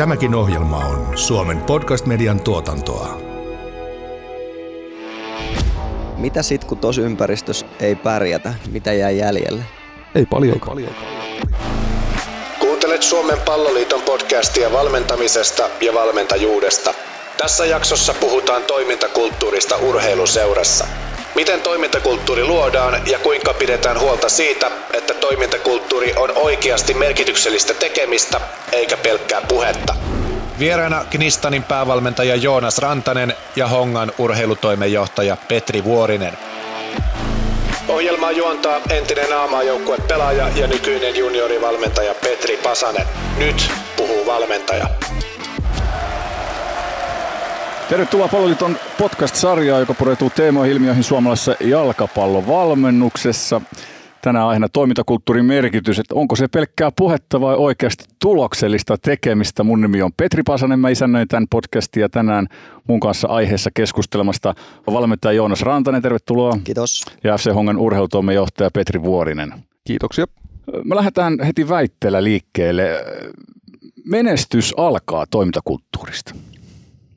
Tämäkin ohjelma on Suomen podcast-median tuotantoa. Mitä sit, kun tuossa ympäristössä ei pärjätä? Mitä jää jäljelle? Ei paljon. paljon. Kuuntelet Suomen palloliiton podcastia valmentamisesta ja valmentajuudesta. Tässä jaksossa puhutaan toimintakulttuurista urheiluseurassa. Miten toimintakulttuuri luodaan ja kuinka pidetään huolta siitä, että toimintakulttuuri on oikeasti merkityksellistä tekemistä eikä pelkkää puhetta. Vieraana Knistanin päävalmentaja Joonas Rantanen ja Hongan urheilutoimenjohtaja Petri Vuorinen. Ohjelmaa juontaa entinen aamajoukkue pelaaja ja nykyinen juniorivalmentaja Petri Pasanen. Nyt puhuu valmentaja. Tervetuloa Palloliiton podcast-sarjaan, joka pureutuu teemoihin ilmiöihin suomalaisessa jalkapallovalmennuksessa. Tänään aiheena toimintakulttuurin merkitys, että onko se pelkkää puhetta vai oikeasti tuloksellista tekemistä. Mun nimi on Petri Pasanen, mä isännöin tämän podcastin ja tänään mun kanssa aiheessa keskustelemasta valmentaja Joonas Rantanen, tervetuloa. Kiitos. Ja FC Hongan urheilutoimenjohtaja Petri Vuorinen. Kiitoksia. Me lähdetään heti väitteellä liikkeelle. Menestys alkaa toimintakulttuurista.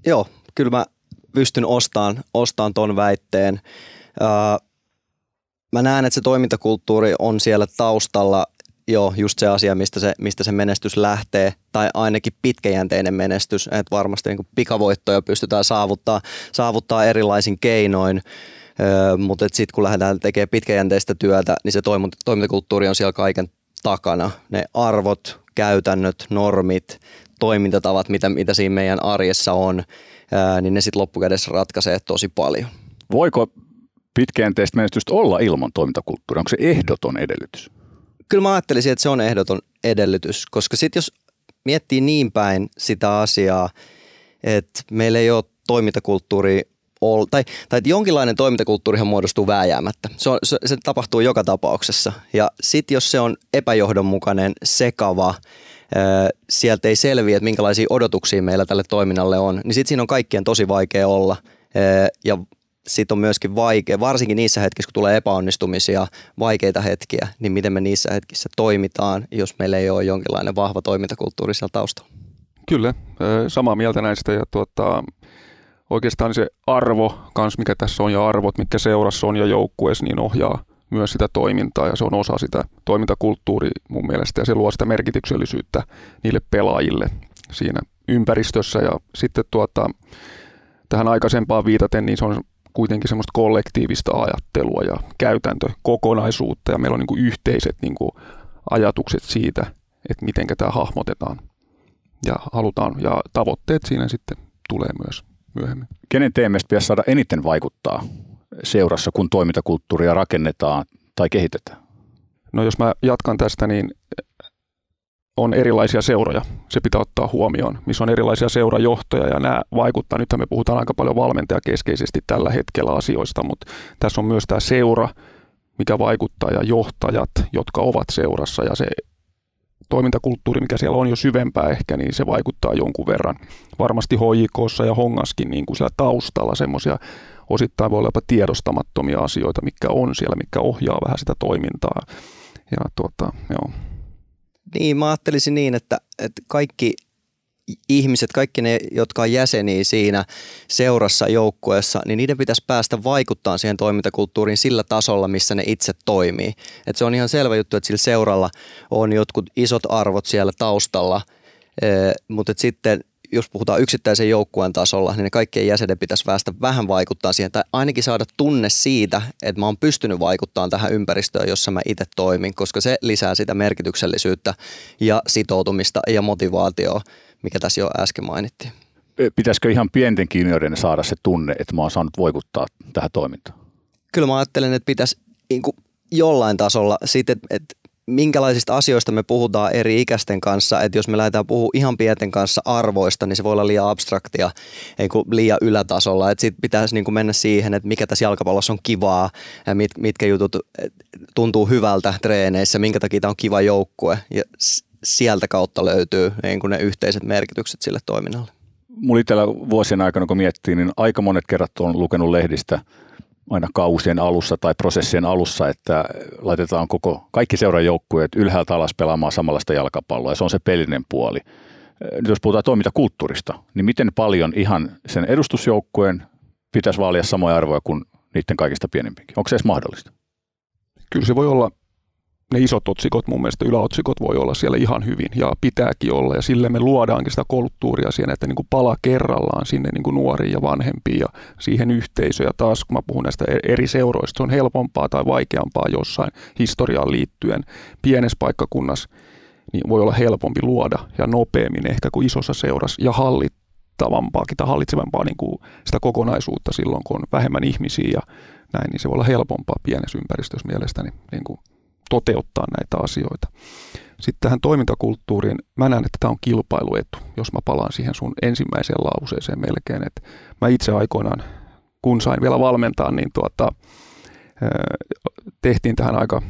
Joo, kyllä mä pystyn ostamaan, ostamaan ton väitteen. mä näen, että se toimintakulttuuri on siellä taustalla jo just se asia, mistä se, mistä se menestys lähtee, tai ainakin pitkäjänteinen menestys, että varmasti niin pikavoittoja pystytään saavuttaa, saavuttaa erilaisin keinoin, mutta sitten kun lähdetään tekemään pitkäjänteistä työtä, niin se toimintakulttuuri on siellä kaiken takana. Ne arvot, käytännöt, normit, toimintatavat, mitä, mitä siinä meidän arjessa on, ää, niin ne sitten loppukädessä ratkaisee tosi paljon. Voiko pitkäjänteistä menestystä olla ilman toimintakulttuuria? Onko se ehdoton edellytys? Kyllä mä ajattelisin, että se on ehdoton edellytys, koska sitten jos miettii niin päin sitä asiaa, että meillä ei ole toimintakulttuuri tai, tai että jonkinlainen toimintakulttuurihan muodostuu vääjäämättä. Se, on, se, se tapahtuu joka tapauksessa. Ja sitten jos se on epäjohdonmukainen, sekava, sieltä ei selviä, että minkälaisia odotuksia meillä tälle toiminnalle on, niin sitten siinä on kaikkien tosi vaikea olla. Ja sitten on myöskin vaikea, varsinkin niissä hetkissä, kun tulee epäonnistumisia, vaikeita hetkiä, niin miten me niissä hetkissä toimitaan, jos meillä ei ole jonkinlainen vahva toimintakulttuuri siellä taustalla. Kyllä, samaa mieltä näistä ja tuota, oikeastaan se arvo kans, mikä tässä on ja arvot, mitkä seurassa on ja joukkueessa, niin ohjaa myös sitä toimintaa ja se on osa sitä toimintakulttuuria mun mielestä ja se luo sitä merkityksellisyyttä niille pelaajille siinä ympäristössä. Ja sitten tuota, tähän aikaisempaan viitaten, niin se on kuitenkin semmoista kollektiivista ajattelua ja käytäntökokonaisuutta ja meillä on niin yhteiset niin ajatukset siitä, että miten tämä hahmotetaan ja halutaan. Ja tavoitteet siinä sitten tulee myös myöhemmin. Kenen teemestä pitäisi saada eniten vaikuttaa seurassa, kun toimintakulttuuria rakennetaan tai kehitetään? No jos mä jatkan tästä, niin on erilaisia seuroja. Se pitää ottaa huomioon, missä on erilaisia seurajohtoja ja nämä vaikuttaa. Nyt me puhutaan aika paljon valmentajakeskeisesti tällä hetkellä asioista, mutta tässä on myös tämä seura, mikä vaikuttaa ja johtajat, jotka ovat seurassa ja se toimintakulttuuri, mikä siellä on jo syvempää ehkä, niin se vaikuttaa jonkun verran. Varmasti HJKssa ja Hongaskin niin kuin siellä taustalla semmoisia osittain voi olla jopa tiedostamattomia asioita, mikä on siellä, mikä ohjaa vähän sitä toimintaa. Ja tuota, joo. Niin, mä ajattelisin niin, että, että kaikki ihmiset, kaikki ne, jotka on jäseniä siinä seurassa, joukkueessa, niin niiden pitäisi päästä vaikuttaa siihen toimintakulttuuriin sillä tasolla, missä ne itse toimii. Et se on ihan selvä juttu, että sillä seuralla on jotkut isot arvot siellä taustalla, mutta sitten jos puhutaan yksittäisen joukkueen tasolla, niin ne kaikkien jäsenen pitäisi päästä vähän vaikuttaa siihen, tai ainakin saada tunne siitä, että mä oon pystynyt vaikuttamaan tähän ympäristöön, jossa mä itse toimin, koska se lisää sitä merkityksellisyyttä ja sitoutumista ja motivaatioa, mikä tässä jo äsken mainittiin. Pitäisikö ihan pienten kiinniöiden saada se tunne, että mä oon saanut vaikuttaa tähän toimintaan? Kyllä mä ajattelen, että pitäisi niin jollain tasolla sitten, että minkälaisista asioista me puhutaan eri ikäisten kanssa, että jos me lähdetään puhua ihan pienten kanssa arvoista, niin se voi olla liian abstraktia, niin kuin liian ylätasolla, että sitten pitäisi niin mennä siihen, että mikä tässä jalkapallossa on kivaa, ja mit, mitkä jutut tuntuu hyvältä treeneissä, minkä takia tämä on kiva joukkue, ja sieltä kautta löytyy niin ne yhteiset merkitykset sille toiminnalle. Mulla itsellä vuosien aikana, kun miettii, niin aika monet kerrat on lukenut lehdistä – aina kausien alussa tai prosessien alussa, että laitetaan koko, kaikki seurajoukkueet ylhäältä alas pelaamaan samanlaista jalkapalloa ja se on se pelinen puoli. nyt jos puhutaan toimintakulttuurista, niin miten paljon ihan sen edustusjoukkueen pitäisi vaalia samoja arvoja kuin niiden kaikista pienimpikin? Onko se edes mahdollista? Kyllä se voi olla ne isot otsikot, mun mielestä yläotsikot voi olla siellä ihan hyvin ja pitääkin olla ja sille me luodaankin sitä kulttuuria siihen, että niin kuin pala kerrallaan sinne niin kuin nuoriin ja vanhempiin ja siihen yhteisöön. Ja taas kun mä puhun näistä e- eri seuroista, se on helpompaa tai vaikeampaa jossain historiaan liittyen. Pienessä paikkakunnassa niin voi olla helpompi luoda ja nopeammin ehkä kuin isossa seurassa ja hallittavampaakin tai hallitsevampaa niin kuin sitä kokonaisuutta silloin, kun on vähemmän ihmisiä ja näin, niin se voi olla helpompaa pienessä ympäristössä mielestäni niin kuin toteuttaa näitä asioita. Sitten tähän toimintakulttuuriin, mä näen, että tämä on kilpailuetu, jos mä palaan siihen sun ensimmäiseen lauseeseen melkein. Että mä itse aikoinaan, kun sain vielä valmentaa, niin tuota, tehtiin tähän aika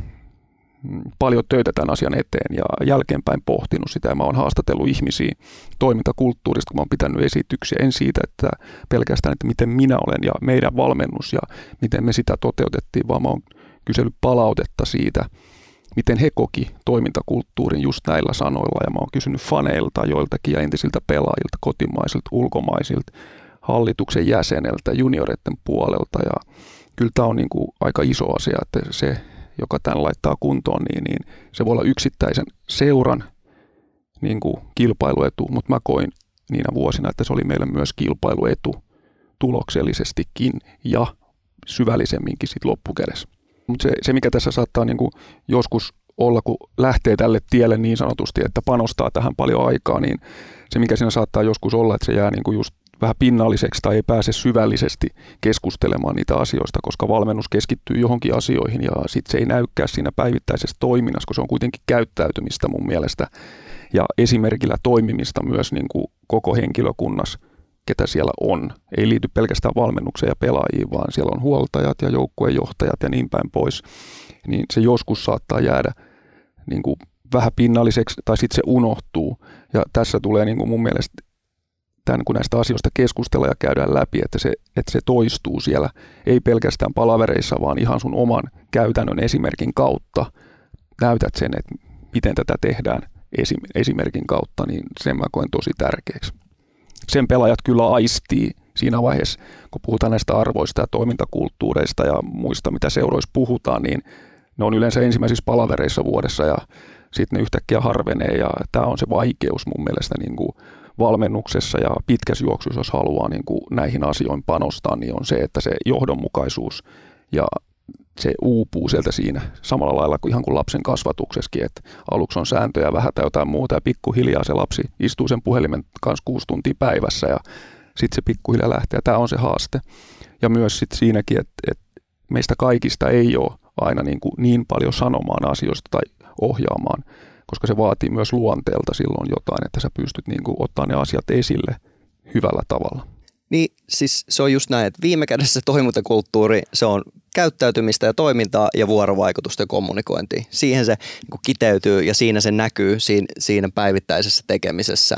mm, paljon töitä tämän asian eteen ja jälkeenpäin pohtinut sitä ja mä oon haastatellut ihmisiä toimintakulttuurista, kun mä oon pitänyt esityksiä, en siitä, että pelkästään, että miten minä olen ja meidän valmennus ja miten me sitä toteutettiin, vaan mä oon kysellyt palautetta siitä, miten he koki toimintakulttuurin just näillä sanoilla. Ja mä oon kysynyt faneilta joiltakin ja entisiltä pelaajilta, kotimaisilta, ulkomaisilta, hallituksen jäseneltä, junioreiden puolelta. Ja kyllä tämä on niin kuin aika iso asia, että se, joka tämän laittaa kuntoon, niin, niin se voi olla yksittäisen seuran niin kuin kilpailuetu, mutta mä koin niinä vuosina, että se oli meille myös kilpailuetu tuloksellisestikin ja syvällisemminkin sitten loppukädessä. Mutta se, se, mikä tässä saattaa niin kuin joskus olla, kun lähtee tälle tielle niin sanotusti, että panostaa tähän paljon aikaa, niin se, mikä siinä saattaa joskus olla, että se jää niin kuin just vähän pinnalliseksi tai ei pääse syvällisesti keskustelemaan niitä asioista, koska valmennus keskittyy johonkin asioihin ja sitten se ei näykää siinä päivittäisessä toiminnassa, kun se on kuitenkin käyttäytymistä mun mielestä ja esimerkillä toimimista myös niin kuin koko henkilökunnassa – ketä siellä on. Ei liity pelkästään valmennukseen ja pelaajiin, vaan siellä on huoltajat ja joukkuejohtajat ja niin päin pois. Niin se joskus saattaa jäädä niin kuin vähän pinnalliseksi tai sitten se unohtuu. Ja tässä tulee niin kuin mun mielestä tämän, kun näistä asioista keskustellaan ja käydään läpi, että se, että se toistuu siellä, ei pelkästään palavereissa, vaan ihan sun oman käytännön esimerkin kautta näytät sen, että miten tätä tehdään esimerkin kautta, niin sen mä koen tosi tärkeäksi sen pelaajat kyllä aistii siinä vaiheessa, kun puhutaan näistä arvoista ja toimintakulttuureista ja muista, mitä seuroissa puhutaan, niin ne on yleensä ensimmäisissä palavereissa vuodessa ja sitten ne yhtäkkiä harvenee ja tämä on se vaikeus mun mielestä niin kuin valmennuksessa ja pitkässä juoksussa, jos haluaa niin kuin näihin asioihin panostaa, niin on se, että se johdonmukaisuus ja se uupuu sieltä siinä samalla lailla kuin ihan kuin lapsen kasvatuksessakin, että aluksi on sääntöjä vähän tai jotain muuta ja pikkuhiljaa se lapsi istuu sen puhelimen kanssa kuusi tuntia päivässä ja sitten se pikkuhiljaa lähtee ja tämä on se haaste. Ja myös sitten siinäkin, että, että meistä kaikista ei ole aina niin, kuin niin paljon sanomaan asioista tai ohjaamaan, koska se vaatii myös luonteelta silloin jotain, että sä pystyt niin kuin ottaa ne asiat esille hyvällä tavalla. Niin siis se on just näin, että viime kädessä toimintakulttuuri, se on käyttäytymistä ja toimintaa ja vuorovaikutusta ja kommunikointia. Siihen se niin kiteytyy ja siinä se näkyy siinä, siinä päivittäisessä tekemisessä.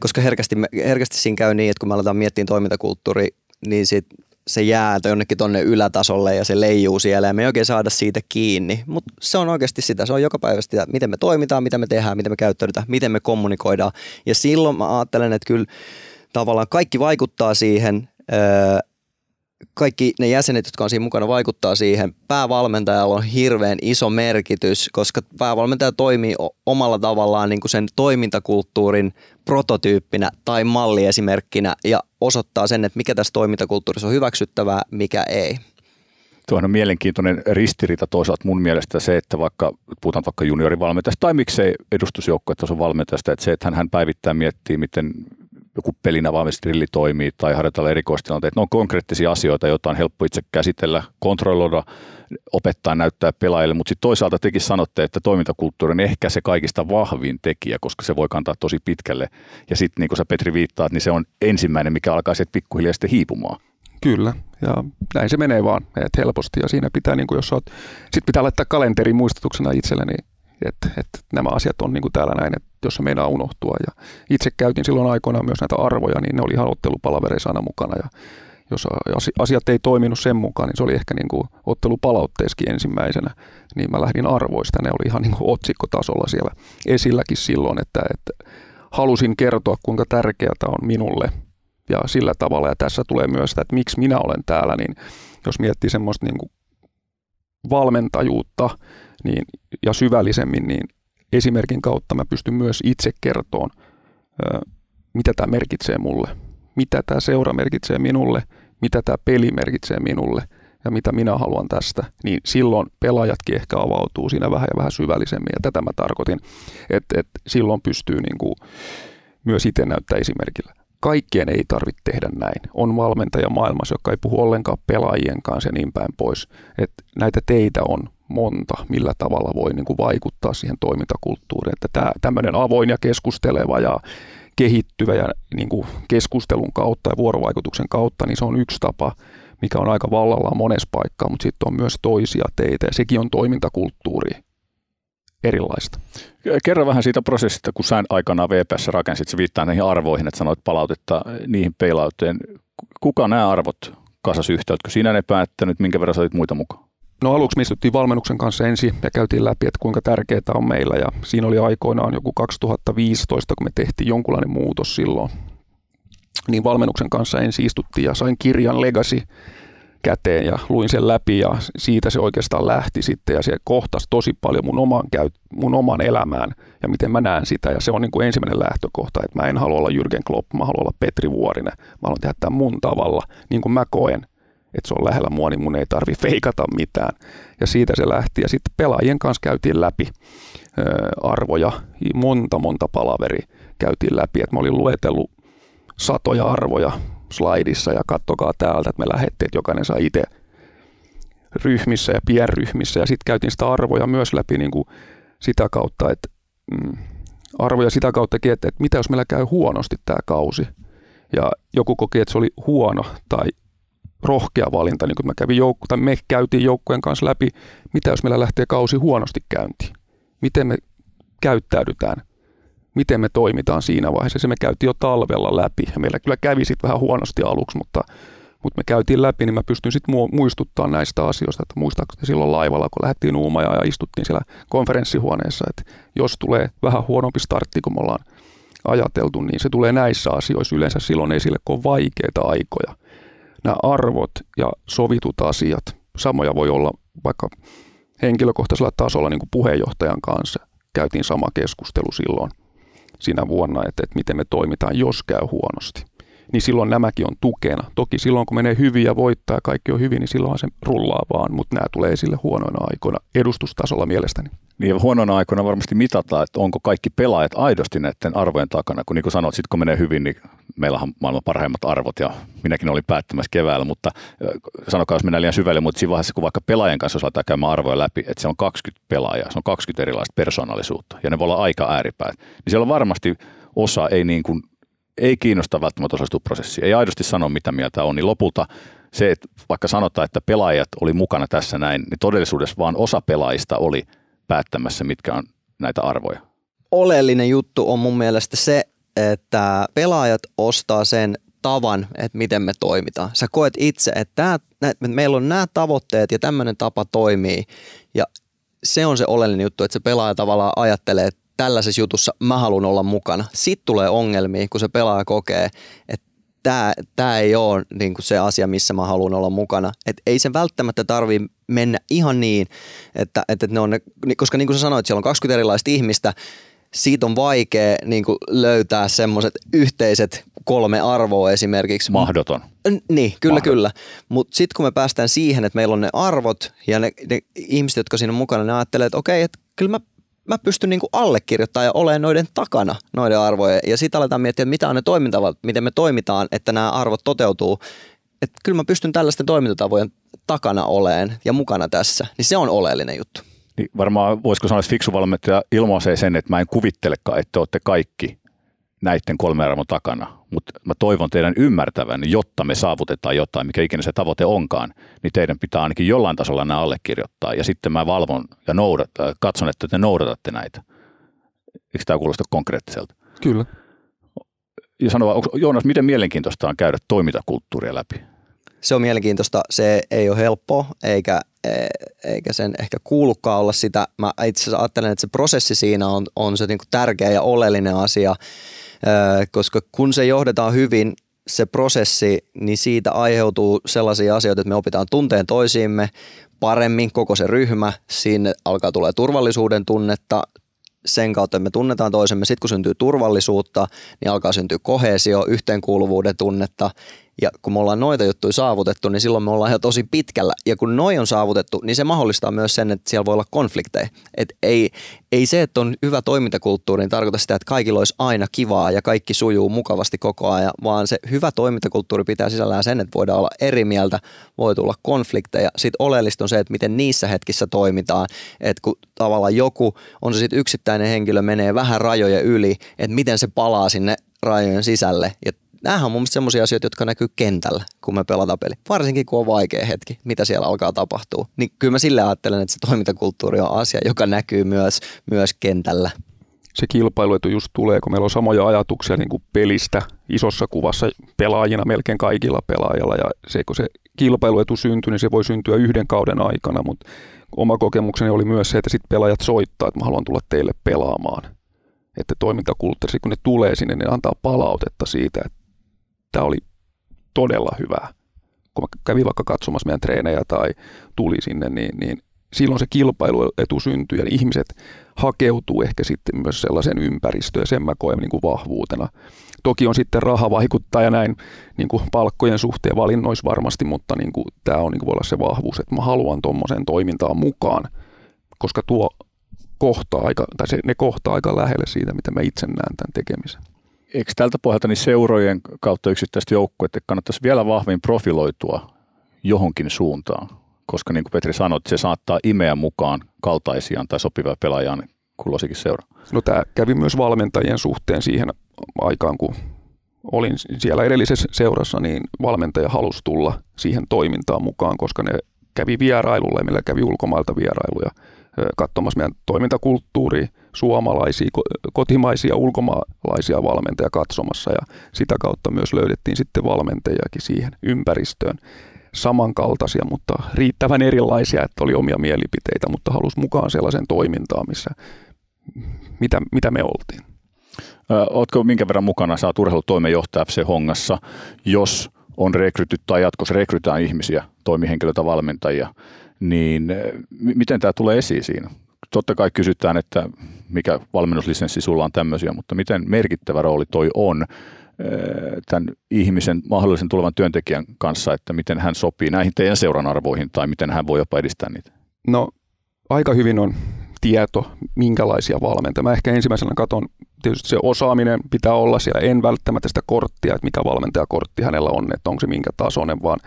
Koska herkästi, herkästi siinä käy niin, että kun me aletaan miettiä toimintakulttuuri, niin sit se jää jonnekin tonne ylätasolle ja se leijuu siellä ja me ei oikein saada siitä kiinni. Mutta se on oikeasti sitä, se on joka päivä sitä, miten me toimitaan, mitä me tehdään, miten me käyttäydytään, miten me kommunikoidaan. Ja silloin mä ajattelen, että kyllä tavallaan kaikki vaikuttaa siihen, kaikki ne jäsenet, jotka on siinä mukana, vaikuttaa siihen. Päävalmentajalla on hirveän iso merkitys, koska päävalmentaja toimii omalla tavallaan niin kuin sen toimintakulttuurin prototyyppinä tai malliesimerkkinä ja osoittaa sen, että mikä tässä toimintakulttuurissa on hyväksyttävää, mikä ei. Tuohon on mielenkiintoinen ristiriita toisaalta mun mielestä se, että vaikka puhutaan vaikka juniorivalmentajasta tai miksei edustusjoukkuetason valmentajasta, että se, että hän, hän päivittää miettii, miten joku pelin avaamistrilli toimii tai harjoitella erikoistilanteet. Ne on konkreettisia asioita, joita on helppo itse käsitellä, kontrolloida, opettaa, näyttää pelaajille, mutta sitten toisaalta tekin sanotte, että toimintakulttuuri on ehkä se kaikista vahvin tekijä, koska se voi kantaa tosi pitkälle. Ja sitten niin kuin sä Petri viittaat, niin se on ensimmäinen, mikä alkaa sieltä pikkuhiljaa sitten hiipumaan. Kyllä, ja näin se menee vaan, että helposti. Ja siinä pitää, niin kuin jos oot, sit pitää laittaa kalenteri muistutuksena itselleni, että, että nämä asiat on niin kuin täällä näin, että jos se meinaa unohtua. Ja itse käytin silloin aikoinaan myös näitä arvoja, niin ne oli ihan ottelupalavereissa aina mukana. Ja jos asiat ei toiminut sen mukaan, niin se oli ehkä niin kuin ottelupalautteeskin ensimmäisenä, niin mä lähdin arvoista. Ne oli ihan niin kuin otsikkotasolla siellä esilläkin silloin, että, että halusin kertoa, kuinka tärkeää on minulle ja sillä tavalla. Ja tässä tulee myös sitä, että miksi minä olen täällä, niin jos miettii semmoista niin kuin valmentajuutta niin, ja syvällisemmin, niin esimerkin kautta mä pystyn myös itse kertoon, mitä tämä merkitsee mulle, mitä tämä seura merkitsee minulle, mitä tämä peli merkitsee minulle ja mitä minä haluan tästä, niin silloin pelaajatkin ehkä avautuu siinä vähän ja vähän syvällisemmin. Ja tätä mä tarkoitin, että, että silloin pystyy niin kuin myös itse näyttää esimerkillä. Kaikkien ei tarvitse tehdä näin. On valmentaja maailmassa, joka ei puhu ollenkaan pelaajien kanssa ja niin päin pois. Että näitä teitä on monta, millä tavalla voi niin kuin vaikuttaa siihen toimintakulttuuriin. Että tämä, tämmöinen avoin ja keskusteleva ja kehittyvä ja niin kuin keskustelun kautta ja vuorovaikutuksen kautta, niin se on yksi tapa, mikä on aika vallallaan monessa paikkaa, mutta sitten on myös toisia teitä ja sekin on toimintakulttuuri erilaista. Kerro vähän siitä prosessista, kun sä aikanaan VPS rakensit, se viittaa näihin arvoihin, että sanoit palautetta niihin peilauteen. Kuka nämä arvot kasasi yhteyttä? Siinä ne päättänyt, minkä verran sä muita mukaan? No aluksi me istuttiin valmennuksen kanssa ensin ja käytiin läpi, että kuinka tärkeää on meillä. Ja siinä oli aikoinaan joku 2015, kun me tehtiin jonkunlainen muutos silloin. Niin valmennuksen kanssa ensin istuttiin ja sain kirjan Legacy käteen ja luin sen läpi ja siitä se oikeastaan lähti sitten ja se kohtasi tosi paljon mun oman, käy, mun oman elämään ja miten mä näen sitä ja se on niin kuin ensimmäinen lähtökohta, että mä en halua olla Jürgen Klopp, mä haluan olla Petri Vuorinen, mä haluan tehdä tämän mun tavalla, niin kuin mä koen että se on lähellä mua, niin mun ei tarvi feikata mitään. Ja siitä se lähti. Ja sitten pelaajien kanssa käytiin läpi arvoja, monta monta palaveri käytiin läpi, että mä olin luetellut satoja arvoja slaidissa ja kattokaa täältä, että me lähdettiin, että jokainen saa itse ryhmissä ja pienryhmissä ja sitten käytiin sitä arvoja myös läpi niin kuin sitä kautta, että mm, arvoja sitä kautta, että, että mitä jos meillä käy huonosti tämä kausi ja joku koki, että se oli huono tai rohkea valinta, niin kuin mä kävin joukku, tai me käytiin joukkueen kanssa läpi, mitä jos meillä lähtee kausi huonosti käyntiin, miten me käyttäydytään, miten me toimitaan siinä vaiheessa. Se me käytiin jo talvella läpi, ja meillä kyllä kävi sitten vähän huonosti aluksi, mutta, mutta me käytiin läpi, niin mä pystyn sitten muistuttamaan näistä asioista, että muistaakseni silloin laivalla, kun lähdettiin Uumajaan ja istuttiin siellä konferenssihuoneessa, että jos tulee vähän huonompi startti, kun me ollaan ajateltu, niin se tulee näissä asioissa yleensä silloin esille, kun on vaikeita aikoja nämä arvot ja sovitut asiat, samoja voi olla vaikka henkilökohtaisella tasolla niin kuin puheenjohtajan kanssa. Käytiin sama keskustelu silloin siinä vuonna, että, että miten me toimitaan, jos käy huonosti. Niin silloin nämäkin on tukena. Toki silloin, kun menee hyvin ja voittaa ja kaikki on hyvin, niin silloin se rullaa vaan, mutta nämä tulee esille huonoina aikoina edustustasolla mielestäni. Niin huonona aikoina varmasti mitataan, että onko kaikki pelaajat aidosti näiden arvojen takana. Kun niin kuin sanoit, sitten kun menee hyvin, niin meillä on maailman parhaimmat arvot ja minäkin olin päättämässä keväällä, mutta sanokaa, jos mennään liian syvälle, mutta siinä vaiheessa, kun vaikka pelaajan kanssa osataan käymään arvoja läpi, että se on 20 pelaajaa, se on 20 erilaista persoonallisuutta ja ne voi olla aika ääripäät, niin siellä on varmasti osa ei, niin kuin, ei kiinnosta välttämättä osallistua prosessiin, ei aidosti sano mitä mieltä on, niin lopulta se, että vaikka sanotaan, että pelaajat oli mukana tässä näin, niin todellisuudessa vaan osa pelaajista oli päättämässä, mitkä on näitä arvoja. Oleellinen juttu on mun mielestä se, että pelaajat ostaa sen tavan, että miten me toimitaan. Sä koet itse, että, tää, että meillä on nämä tavoitteet ja tämmöinen tapa toimii. Ja se on se oleellinen juttu, että se pelaaja tavallaan ajattelee, että tällaisessa jutussa mä haluan olla mukana. Sitten tulee ongelmia, kun se pelaaja kokee, että tämä, tämä ei ole niin kuin se asia, missä mä haluan olla mukana. Et ei se välttämättä tarvi mennä ihan niin, että, että ne on ne, koska niin kuin sä sanoit, siellä on 20 erilaista ihmistä, siitä on vaikea niin kuin löytää semmoiset yhteiset kolme arvoa esimerkiksi. Mahdoton. Niin, kyllä Mahdoton. kyllä. Mutta sitten kun me päästään siihen, että meillä on ne arvot ja ne, ne ihmiset, jotka siinä on mukana, ne ajattelee, että okei, että kyllä mä mä pystyn niin allekirjoittamaan ja olemaan noiden takana, noiden arvojen. Ja sitten aletaan miettiä, että mitä on ne toimintavat, miten me toimitaan, että nämä arvot toteutuu. Että kyllä mä pystyn tällaisten toimintatavojen takana oleen ja mukana tässä. Niin se on oleellinen juttu. Niin varmaan voisiko sanoa, että fiksu valmentaja ilmaisee sen, että mä en kuvittelekaan, että olette kaikki näiden kolme arvon takana, mutta mä toivon teidän ymmärtävän, jotta me saavutetaan jotain, mikä ikinä se tavoite onkaan, niin teidän pitää ainakin jollain tasolla nämä allekirjoittaa. Ja sitten mä valvon ja noudat, katson, että te noudatatte näitä. Eikö tämä kuulosta konkreettiselta? Kyllä. Ja sanoa, onko, Joonas, miten mielenkiintoista on käydä toimintakulttuuria läpi? Se on mielenkiintoista. Se ei ole helppoa eikä, e, eikä sen ehkä kuulukaan olla sitä. Mä itse asiassa ajattelen, että se prosessi siinä on, on se niin kuin tärkeä ja oleellinen asia, koska kun se johdetaan hyvin, se prosessi, niin siitä aiheutuu sellaisia asioita, että me opitaan tunteen toisiimme paremmin, koko se ryhmä. Siinä alkaa tulee turvallisuuden tunnetta, sen kautta me tunnetaan toisemme. Sitten kun syntyy turvallisuutta, niin alkaa syntyä kohesio, yhteenkuuluvuuden tunnetta ja kun me ollaan noita juttuja saavutettu, niin silloin me ollaan jo tosi pitkällä. Ja kun noi on saavutettu, niin se mahdollistaa myös sen, että siellä voi olla konflikteja. Et ei, ei se, että on hyvä toimintakulttuuri, niin tarkoita sitä, että kaikilla olisi aina kivaa ja kaikki sujuu mukavasti koko ajan, vaan se hyvä toimintakulttuuri pitää sisällään sen, että voidaan olla eri mieltä, voi tulla konflikteja. Sitten oleellista on se, että miten niissä hetkissä toimitaan, että kun tavallaan joku, on se sitten yksittäinen henkilö, menee vähän rajoja yli, että miten se palaa sinne rajojen sisälle ja Nämähän on mun mielestä sellaisia asioita, jotka näkyy kentällä, kun me pelataan peli. Varsinkin kun on vaikea hetki, mitä siellä alkaa tapahtua. Niin kyllä mä sille ajattelen, että se toimintakulttuuri on asia, joka näkyy myös, myös kentällä. Se kilpailuetu just tulee, kun meillä on samoja ajatuksia niin kuin pelistä isossa kuvassa pelaajina melkein kaikilla pelaajilla. Ja se, kun se kilpailuetu syntyy, niin se voi syntyä yhden kauden aikana, mutta oma kokemukseni oli myös se, että sitten pelaajat soittaa, että mä haluan tulla teille pelaamaan. Että toimintakulttuuri, kun ne tulee sinne, ne antaa palautetta siitä, että tämä oli todella hyvää. Kun mä kävin vaikka katsomassa meidän treenejä tai tuli sinne, niin, niin silloin se kilpailuetu syntyy ja ihmiset hakeutuu ehkä sitten myös sellaisen ympäristöön ja sen mä koen niin kuin vahvuutena. Toki on sitten raha vaikuttaa ja näin niin kuin palkkojen suhteen valinnoissa varmasti, mutta niin kuin, tämä on, niin kuin voi olla se vahvuus, että mä haluan tuommoiseen toimintaan mukaan, koska tuo kohtaa aika, tai se, ne kohtaa aika lähelle siitä, mitä mä itse näen tämän tekemisen eikö tältä pohjalta niin seurojen kautta yksittäiset joukkueet kannattaisi vielä vahvin profiloitua johonkin suuntaan? Koska niin kuin Petri sanoi, se saattaa imeä mukaan kaltaisiaan tai sopivaa pelaajaan kulloisikin seura. No tämä kävi myös valmentajien suhteen siihen aikaan, kun olin siellä edellisessä seurassa, niin valmentaja halusi tulla siihen toimintaan mukaan, koska ne kävi vierailulla ja meillä kävi ulkomailta vierailuja katsomassa meidän toimintakulttuuria, suomalaisia, kotimaisia, ulkomaalaisia valmentajia katsomassa. Ja sitä kautta myös löydettiin sitten valmentajakin siihen ympäristöön. Samankaltaisia, mutta riittävän erilaisia, että oli omia mielipiteitä, mutta halusi mukaan sellaisen toimintaan, missä mitä, mitä me oltiin. Oletko minkä verran mukana, oot urheilutoimenjohtaja FC Hongassa, jos on rekrytty tai jatkossa rekrytään ihmisiä, toimihenkilöitä, valmentajia, niin miten tämä tulee esiin siinä? Totta kai kysytään, että mikä valmennuslisenssi sulla on tämmöisiä, mutta miten merkittävä rooli toi on tämän ihmisen mahdollisen tulevan työntekijän kanssa, että miten hän sopii näihin teidän seuran arvoihin tai miten hän voi jopa edistää niitä? No aika hyvin on tieto, minkälaisia valmentajia. Mä ehkä ensimmäisenä katson, tietysti se osaaminen pitää olla siellä, en välttämättä sitä korttia, että mikä valmentajakortti hänellä on, että onko se minkä tasoinen, vaan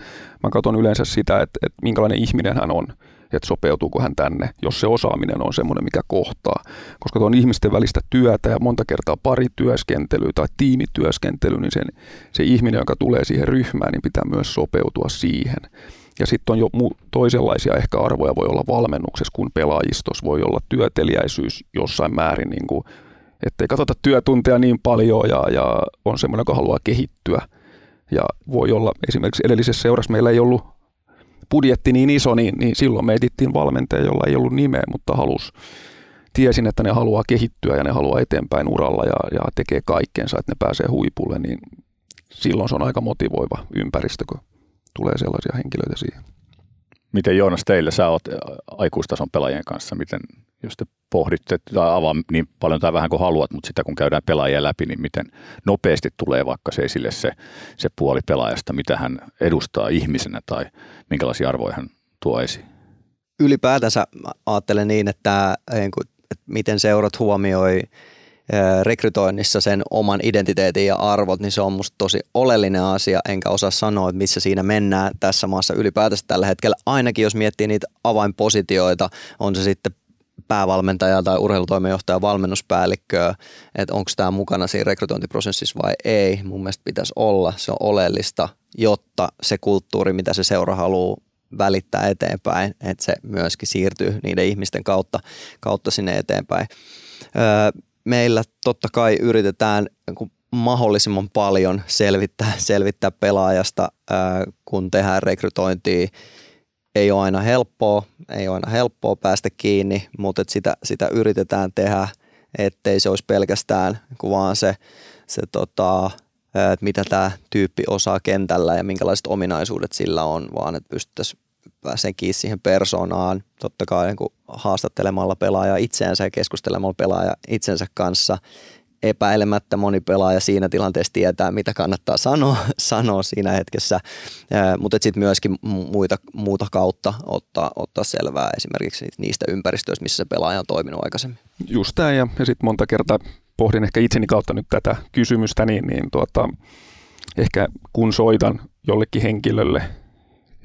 mä katson yleensä sitä, että, että minkälainen ihminen hän on että sopeutuuko hän tänne, jos se osaaminen on semmoinen, mikä kohtaa. Koska tuo on ihmisten välistä työtä ja monta kertaa parityöskentely tai tiimityöskentely, niin sen, se ihminen, joka tulee siihen ryhmään, niin pitää myös sopeutua siihen. Ja sitten on jo mu- toisenlaisia ehkä arvoja voi olla valmennuksessa kuin pelaajistos, voi olla työteliäisyys jossain määrin, niin kuin, ettei katsota työtunteja niin paljon ja, ja on semmoinen, joka haluaa kehittyä. Ja voi olla esimerkiksi edellisessä seurassa meillä ei ollut budjetti niin iso, niin, niin silloin me etittiin valmentaja, jolla ei ollut nimeä, mutta halus, tiesin, että ne haluaa kehittyä ja ne haluaa eteenpäin uralla ja, ja tekee kaikkeensa, että ne pääsee huipulle, niin silloin se on aika motivoiva ympäristö, kun tulee sellaisia henkilöitä siihen. Miten Joonas teille, sä oot aikuistason pelaajien kanssa, miten jos te pohditte, tai avaa niin paljon tai vähän kuin haluat, mutta sitä kun käydään pelaajia läpi, niin miten nopeasti tulee vaikka se esille se, se puoli pelaajasta, mitä hän edustaa ihmisenä tai minkälaisia arvoja hän tuo esiin? Ylipäätänsä ajattelen niin, että, että miten seurat huomioi rekrytoinnissa sen oman identiteetin ja arvot, niin se on musta tosi oleellinen asia, enkä osaa sanoa, että missä siinä mennään tässä maassa ylipäätänsä tällä hetkellä. Ainakin jos miettii niitä avainpositioita, on se sitten päävalmentaja tai urheilutoimenjohtaja, valmennuspäällikköä, että onko tämä mukana siinä rekrytointiprosessissa vai ei. Mun mielestä pitäisi olla, se on oleellista, jotta se kulttuuri, mitä se seura haluaa välittää eteenpäin, että se myöskin siirtyy niiden ihmisten kautta, kautta sinne eteenpäin. Öö, meillä totta kai yritetään, kun mahdollisimman paljon selvittää, selvittää pelaajasta, kun tehdään rekrytointia. Ei ole aina helppoa, ei ole aina helppoa päästä kiinni, mutta sitä, sitä yritetään tehdä, ettei se olisi pelkästään vaan se, se tota, että mitä tämä tyyppi osaa kentällä ja minkälaiset ominaisuudet sillä on, vaan että pystyttäisiin pääsee kiinni siihen persoonaan, totta kai niin kuin haastattelemalla pelaajaa itseensä ja keskustelemalla pelaaja itsensä kanssa. Epäilemättä moni pelaaja siinä tilanteessa tietää, mitä kannattaa sanoa, sanoa siinä hetkessä, mutta sitten myöskin muita, muuta kautta ottaa, ottaa selvää esimerkiksi niistä ympäristöistä, missä se pelaaja on toiminut aikaisemmin. Just tämä ja, ja sitten monta kertaa pohdin ehkä itseni kautta nyt tätä kysymystä, niin, niin tuota, ehkä kun soitan jollekin henkilölle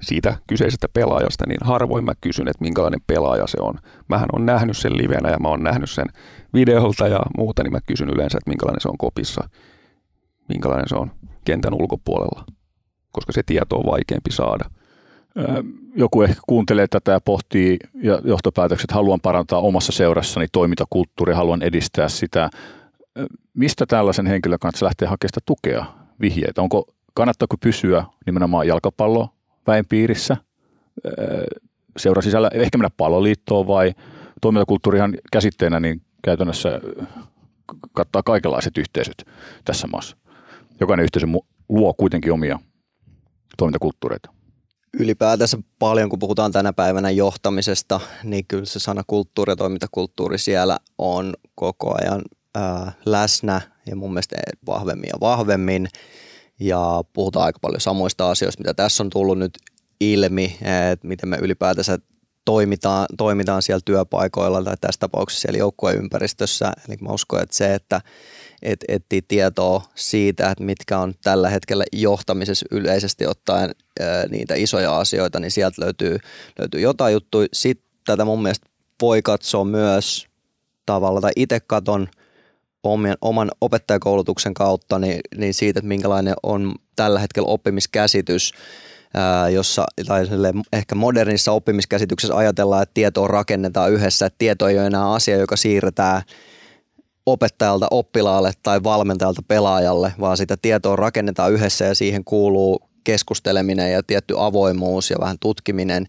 siitä kyseisestä pelaajasta, niin harvoin mä kysyn, että minkälainen pelaaja se on. Mähän on nähnyt sen livenä ja mä oon nähnyt sen videolta ja muuta, niin mä kysyn yleensä, että minkälainen se on kopissa, minkälainen se on kentän ulkopuolella, koska se tieto on vaikeampi saada. Joku ehkä kuuntelee tätä ja pohtii ja johtopäätökset, haluan parantaa omassa seurassani toimintakulttuuria, haluan edistää sitä. Mistä tällaisen henkilön kanssa lähtee hakemaan sitä tukea, vihjeitä? Onko, kannattaako pysyä nimenomaan jalkapallo väen piirissä, seura sisällä, ehkä mennä palloliittoon vai toimintakulttuurihan käsitteenä niin käytännössä kattaa kaikenlaiset yhteisöt tässä maassa. Jokainen yhteisö luo kuitenkin omia toimintakulttuureita. Ylipäätänsä paljon, kun puhutaan tänä päivänä johtamisesta, niin kyllä se sana kulttuuri ja toimintakulttuuri siellä on koko ajan ää, läsnä ja mun mielestä vahvemmin ja vahvemmin ja puhutaan aika paljon samoista asioista, mitä tässä on tullut nyt ilmi, että miten me ylipäätänsä toimitaan, toimitaan siellä työpaikoilla tai tässä tapauksessa siellä joukkueympäristössä. Eli mä uskon, että se, että et, etsii tietoa siitä, että mitkä on tällä hetkellä johtamisessa yleisesti ottaen ää, niitä isoja asioita, niin sieltä löytyy, löytyy jotain juttuja. Sitten tätä mun mielestä voi katsoa myös tavalla, tai itse katon – oman, oman opettajakoulutuksen kautta niin, niin siitä, että minkälainen on tällä hetkellä oppimiskäsitys, ää, jossa tai ehkä modernissa oppimiskäsityksessä ajatellaan, että tietoa rakennetaan yhdessä, että tieto ei ole enää asia, joka siirretään opettajalta oppilaalle tai valmentajalta pelaajalle, vaan sitä tietoa rakennetaan yhdessä ja siihen kuuluu keskusteleminen ja tietty avoimuus ja vähän tutkiminen,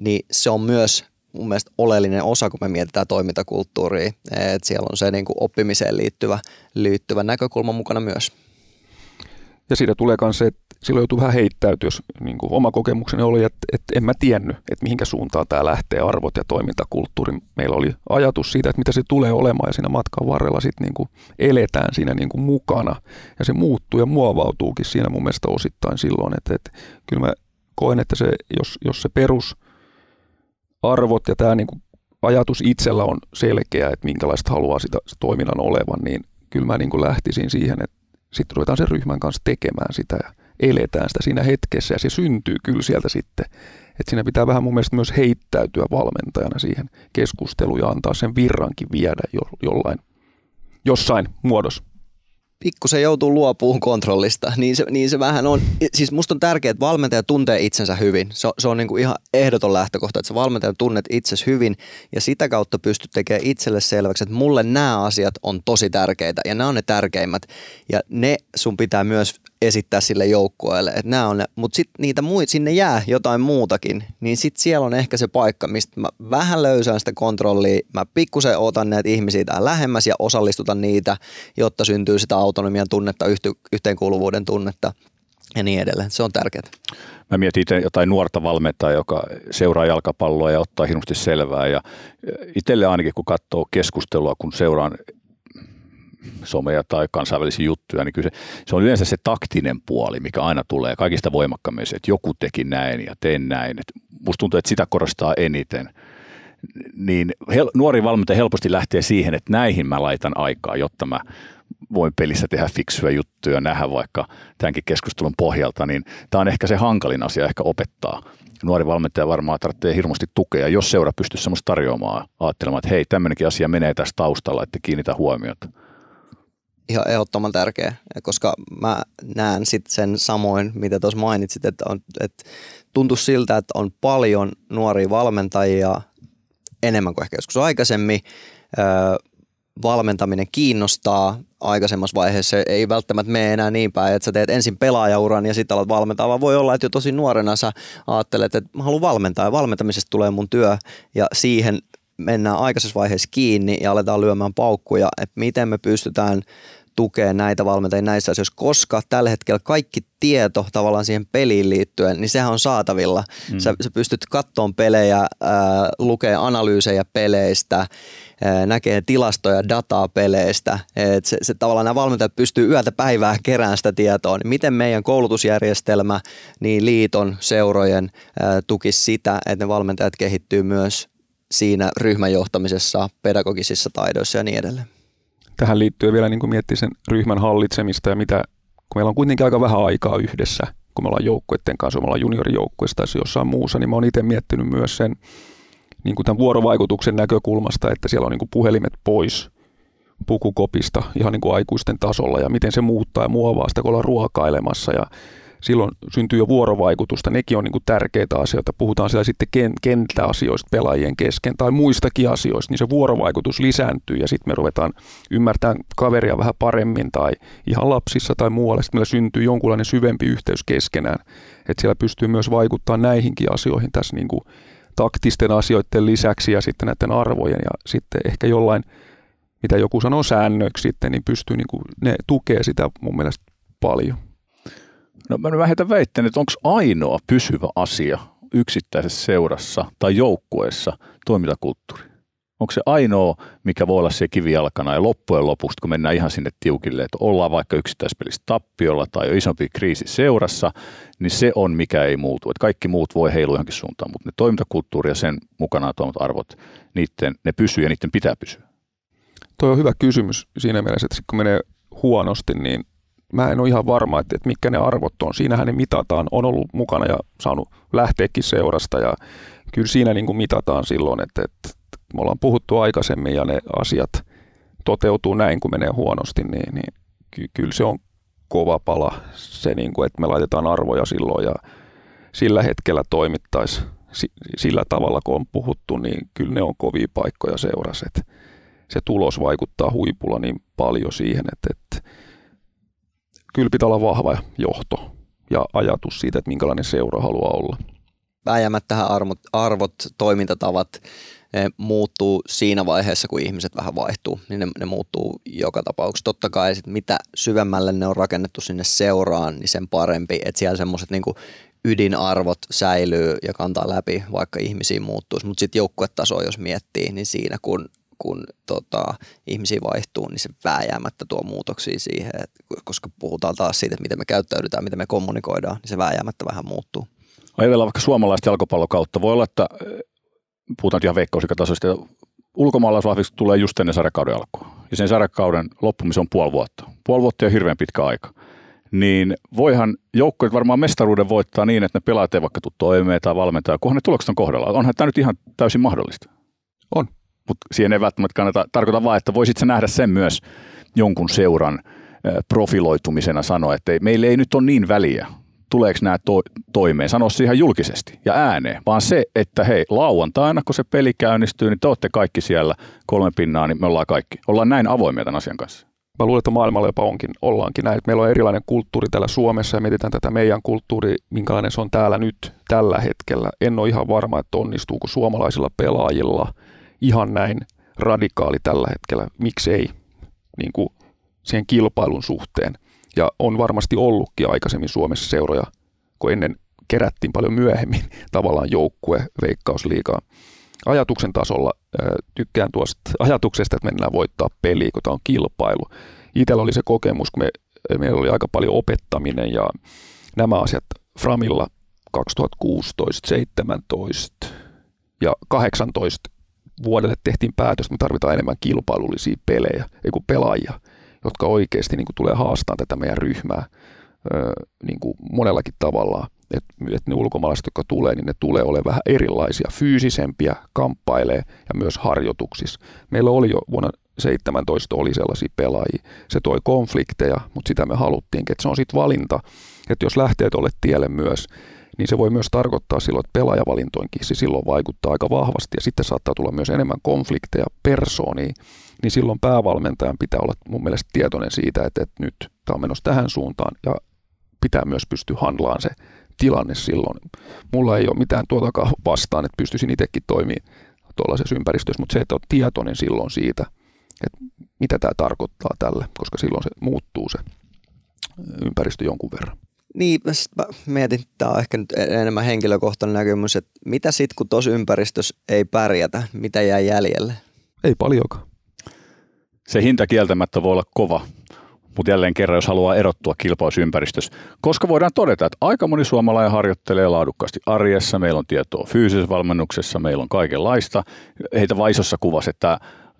niin se on myös mun mielestä oleellinen osa, kun me mietitään toimintakulttuuria. että siellä on se niin kuin oppimiseen liittyvä, liittyvä näkökulma mukana myös. Ja siitä tulee myös se, että silloin joutuu vähän heittäytyä, jos niin kuin oma kokemukseni oli, että, että en mä tiennyt, että mihinkä suuntaan tämä lähtee, arvot ja toimintakulttuuri. Meillä oli ajatus siitä, että mitä se tulee olemaan ja siinä matkan varrella sitten niin kuin eletään siinä niin kuin mukana. Ja se muuttuu ja muovautuukin siinä mun mielestä osittain silloin, että, että kyllä mä koen, että se, jos, jos se perus – arvot ja tämä niin kuin ajatus itsellä on selkeä, että minkälaista haluaa sitä toiminnan olevan, niin kyllä mä niin kuin lähtisin siihen, että sitten ruvetaan sen ryhmän kanssa tekemään sitä ja eletään sitä siinä hetkessä ja se syntyy kyllä sieltä sitten. Että siinä pitää vähän mun mielestä myös heittäytyä valmentajana siihen keskusteluun ja antaa sen virrankin viedä jo, jollain, jossain muodossa pikkusen joutuu luopuun kontrollista, niin se, niin se vähän on. Siis musta on tärkeää, että valmentaja tuntee itsensä hyvin. Se, se on niin kuin ihan ehdoton lähtökohta, että se valmentaja tunnet itsesi hyvin ja sitä kautta pystyt tekemään itselle selväksi, että mulle nämä asiat on tosi tärkeitä ja nämä on ne tärkeimmät. Ja ne sun pitää myös esittää sille joukkueelle, että nämä on ne, mutta sitten niitä muita, sinne jää jotain muutakin, niin sitten siellä on ehkä se paikka, mistä mä vähän löysään sitä kontrollia, mä pikkusen otan näitä ihmisiä tähän lähemmäs ja osallistutan niitä, jotta syntyy sitä autonomian tunnetta, yhteenkuuluvuuden tunnetta ja niin edelleen. Se on tärkeää. Mä mietin itse jotain nuorta valmentajaa, joka seuraa jalkapalloa ja ottaa hirveästi selvää. Ja itselle ainakin, kun katsoo keskustelua, kun seuraan somea tai kansainvälisiä juttuja, niin kyllä se, se on yleensä se taktinen puoli, mikä aina tulee kaikista voimakkaammin, että joku teki näin ja teen näin. Et musta tuntuu, että sitä korostaa eniten. Niin hel, nuori valmentaja helposti lähtee siihen, että näihin mä laitan aikaa, jotta mä voin pelissä tehdä fiksuja juttuja, nähdä vaikka tämänkin keskustelun pohjalta, niin tämä on ehkä se hankalin asia ehkä opettaa. Nuori valmentaja varmaan tarvitsee hirveästi tukea, jos seura pystyy semmoista tarjoamaan, ajattelemaan, että hei, tämmöinenkin asia menee tässä taustalla, että kiinnitä huomiota ihan ehdottoman tärkeä, koska mä näen sitten sen samoin, mitä tuossa mainitsit, että, on, että tuntuu siltä, että on paljon nuoria valmentajia enemmän kuin ehkä joskus aikaisemmin. Valmentaminen kiinnostaa, aikaisemmassa vaiheessa. Ei välttämättä mene enää niin päin, että sä teet ensin pelaajauran ja sitten alat valmentaa, vaan voi olla, että jo tosi nuorena sä ajattelet, että mä haluan valmentaa ja valmentamisesta tulee mun työ. Ja siihen mennään aikaisessa vaiheessa kiinni ja aletaan lyömään paukkuja, että miten me pystytään tukea näitä valmentajia näissä asioissa, koska tällä hetkellä kaikki tieto tavallaan siihen peliin liittyen, niin sehän on saatavilla. Mm. Sä, sä pystyt kattoon pelejä, ää, lukee analyysejä peleistä, ää, näkee tilastoja, dataa peleistä. Et se, se, tavallaan nämä valmentajat pystyy yötä päivää kerään sitä tietoa. Niin miten meidän koulutusjärjestelmä, niin liiton, seurojen ää, tukisi sitä, että ne valmentajat kehittyy myös siinä ryhmäjohtamisessa, pedagogisissa taidoissa ja niin edelleen tähän liittyy vielä niin kuin sen ryhmän hallitsemista ja mitä, kun meillä on kuitenkin aika vähän aikaa yhdessä, kun me ollaan joukkueiden kanssa, me ollaan juniorijoukkueessa tai jossain muussa, niin mä oon itse miettinyt myös sen niin kuin tämän vuorovaikutuksen näkökulmasta, että siellä on niin kuin puhelimet pois pukukopista ihan niin kuin aikuisten tasolla ja miten se muuttaa ja muovaa sitä, kun ollaan ruokailemassa ja silloin syntyy jo vuorovaikutusta. Nekin on niin kuin tärkeitä asioita. Puhutaan siellä sitten kenttäasioista pelaajien kesken tai muistakin asioista, niin se vuorovaikutus lisääntyy ja sitten me ruvetaan ymmärtämään kaveria vähän paremmin tai ihan lapsissa tai muualle. Sitten meillä syntyy jonkunlainen syvempi yhteys keskenään. Että siellä pystyy myös vaikuttamaan näihinkin asioihin tässä niin kuin taktisten asioiden lisäksi ja sitten näiden arvojen ja sitten ehkä jollain, mitä joku sanoo säännöiksi sitten, niin pystyy niin kuin, ne tukee sitä mun mielestä paljon. No mä vähetän väittänyt, että onko ainoa pysyvä asia yksittäisessä seurassa tai joukkueessa toimintakulttuuri? Onko se ainoa, mikä voi olla se kivijalkana ja loppujen lopuksi, kun mennään ihan sinne tiukille, että ollaan vaikka yksittäispelissä tappiolla tai jo isompi kriisi seurassa, niin se on mikä ei muutu. Että kaikki muut voi heilua johonkin suuntaan, mutta ne toimintakulttuuri ja sen mukanaan tuomat arvot, niiden, ne pysyy ja niiden pitää pysyä. Tuo on hyvä kysymys siinä mielessä, että kun menee huonosti, niin mä en ole ihan varma, että, että mitkä ne arvot on. Siinähän ne mitataan. On ollut mukana ja saanut lähteäkin seurasta ja kyllä siinä niin kuin mitataan silloin, että, että me ollaan puhuttu aikaisemmin ja ne asiat toteutuu näin, kun menee huonosti, niin, niin ky- kyllä se on kova pala se, niin kuin, että me laitetaan arvoja silloin ja sillä hetkellä toimittaisi sillä tavalla, kun on puhuttu, niin kyllä ne on kovia paikkoja seurassa. se tulos vaikuttaa huipulla niin paljon siihen, että, että kyllä pitää olla vahva johto ja ajatus siitä, että minkälainen seura haluaa olla. Vääjäämättähän arvot, arvot, toimintatavat ne muuttuu siinä vaiheessa, kun ihmiset vähän vaihtuu, niin ne, ne muuttuu joka tapauksessa. Totta kai sit mitä syvemmälle ne on rakennettu sinne seuraan, niin sen parempi, että siellä semmoiset niin ydinarvot säilyy ja kantaa läpi, vaikka ihmisiin muuttuisi. Mutta sitten joukkuetaso, jos miettii, niin siinä kun kun tota, ihmisiä vaihtuu, niin se vääjäämättä tuo muutoksia siihen, että koska puhutaan taas siitä, että miten me käyttäydytään, miten me kommunikoidaan, niin se vääjäämättä vähän muuttuu. Ajatellaan vaikka suomalaista jalkapallokautta. Voi olla, että eh, puhutaan ihan veikkausikatasoista, ulkomaalaisvahvistus tulee just ennen sarjakauden alkua. Ja sen sarjakauden loppumisen on puoli vuotta. Puoli vuotta on hirveän pitkä aika. Niin voihan joukkueet varmaan mestaruuden voittaa niin, että ne pelaajat ei vaikka tule toimeen tai valmentaa, kunhan ne tulokset on kohdalla. Onhan tämä nyt ihan täysin mahdollista. On mutta siihen ei välttämättä kannata, tarkoita vaan, että voisit nähdä sen myös jonkun seuran profiloitumisena sanoa, että ei, meillä ei nyt ole niin väliä, tuleeko nämä to- toimeen, sanoa se ihan julkisesti ja ääneen, vaan se, että hei, lauantaina, kun se peli käynnistyy, niin te olette kaikki siellä kolme pinnaa, niin me ollaan kaikki. Ollaan näin avoimia tämän asian kanssa. Mä luulen, että maailmalla jopa onkin, ollaankin näin. Meillä on erilainen kulttuuri täällä Suomessa ja mietitään tätä meidän kulttuuri, minkälainen se on täällä nyt, tällä hetkellä. En ole ihan varma, että onnistuuko suomalaisilla pelaajilla – ihan näin radikaali tällä hetkellä. Miksei niin kuin siihen kilpailun suhteen. Ja on varmasti ollutkin aikaisemmin Suomessa seuroja, kun ennen kerättiin paljon myöhemmin tavallaan joukkue veikkausliikaa. Ajatuksen tasolla tykkään tuosta ajatuksesta, että mennään voittaa peliä, kun tämä on kilpailu. Itsellä oli se kokemus, kun me, meillä oli aika paljon opettaminen ja nämä asiat Framilla 2016, 17 ja 18 vuodelle tehtiin päätös, että me tarvitaan enemmän kilpailullisia pelejä, ei kuin pelaajia, jotka oikeasti niin kuin tulee haastamaan tätä meidän ryhmää niin kuin monellakin tavalla. Että et ne ulkomaalaiset, jotka tulee, niin ne tulee olemaan vähän erilaisia, fyysisempiä, kamppailee ja myös harjoituksissa. Meillä oli jo vuonna 17 oli sellaisia pelaajia. Se toi konflikteja, mutta sitä me haluttiinkin. Että se on sitten valinta, että jos lähtee tuolle tielle myös, niin se voi myös tarkoittaa silloin, että pelaajavalintoinkin se silloin vaikuttaa aika vahvasti ja sitten saattaa tulla myös enemmän konflikteja persooniin niin silloin päävalmentajan pitää olla mun mielestä tietoinen siitä, että, että nyt tämä on menossa tähän suuntaan ja pitää myös pystyä handlaan se tilanne silloin. Mulla ei ole mitään tuotakaan vastaan, että pystyisin itsekin toimimaan tuollaisessa ympäristössä, mutta se, että on tietoinen silloin siitä, että mitä tämä tarkoittaa tälle, koska silloin se muuttuu se ympäristö jonkun verran. Niin, mä mietin, että tämä on ehkä nyt enemmän henkilökohtainen näkemys, että mitä sitten kun tuossa ympäristössä ei pärjätä, mitä jää jäljelle? Ei paljonkaan. Se hinta kieltämättä voi olla kova, mutta jälleen kerran, jos haluaa erottua kilpausympäristössä. Koska voidaan todeta, että aika moni suomalainen harjoittelee laadukkaasti arjessa, meillä on tietoa fyysisessä valmennuksessa, meillä on kaikenlaista. Heitä vaisossa kuvasi, että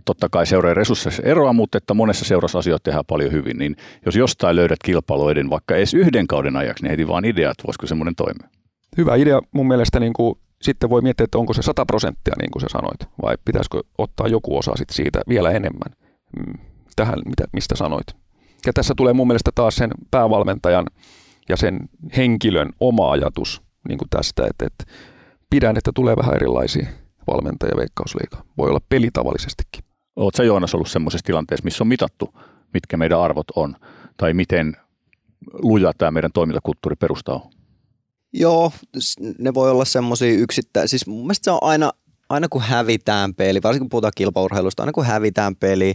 totta kai seuraa resursseissa eroa, mutta että monessa seurassa asioita tehdään paljon hyvin, niin jos jostain löydät kilpailuiden vaikka edes yhden kauden ajaksi, niin heti vaan idea, että voisiko semmoinen toimia. Hyvä idea mun mielestä niin kuin, sitten voi miettiä, että onko se 100 prosenttia niin kuin sä sanoit, vai pitäisikö ottaa joku osa sit siitä vielä enemmän mm, tähän, mitä, mistä sanoit. Ja tässä tulee mun mielestä taas sen päävalmentajan ja sen henkilön oma ajatus niin kuin tästä, että, että pidän, että tulee vähän erilaisia valmentajia veikkausliikaa. Voi olla pelitavallisestikin. Oletko sä Joonas ollut semmoisessa tilanteessa, missä on mitattu, mitkä meidän arvot on, tai miten luja tämä meidän toimintakulttuuri perustaa Joo, ne voi olla semmoisia yksittäisiä. Siis mun mielestä se on aina, aina kun hävitään peli, varsinkin kun puhutaan kilpaurheilusta, aina kun hävitään peli,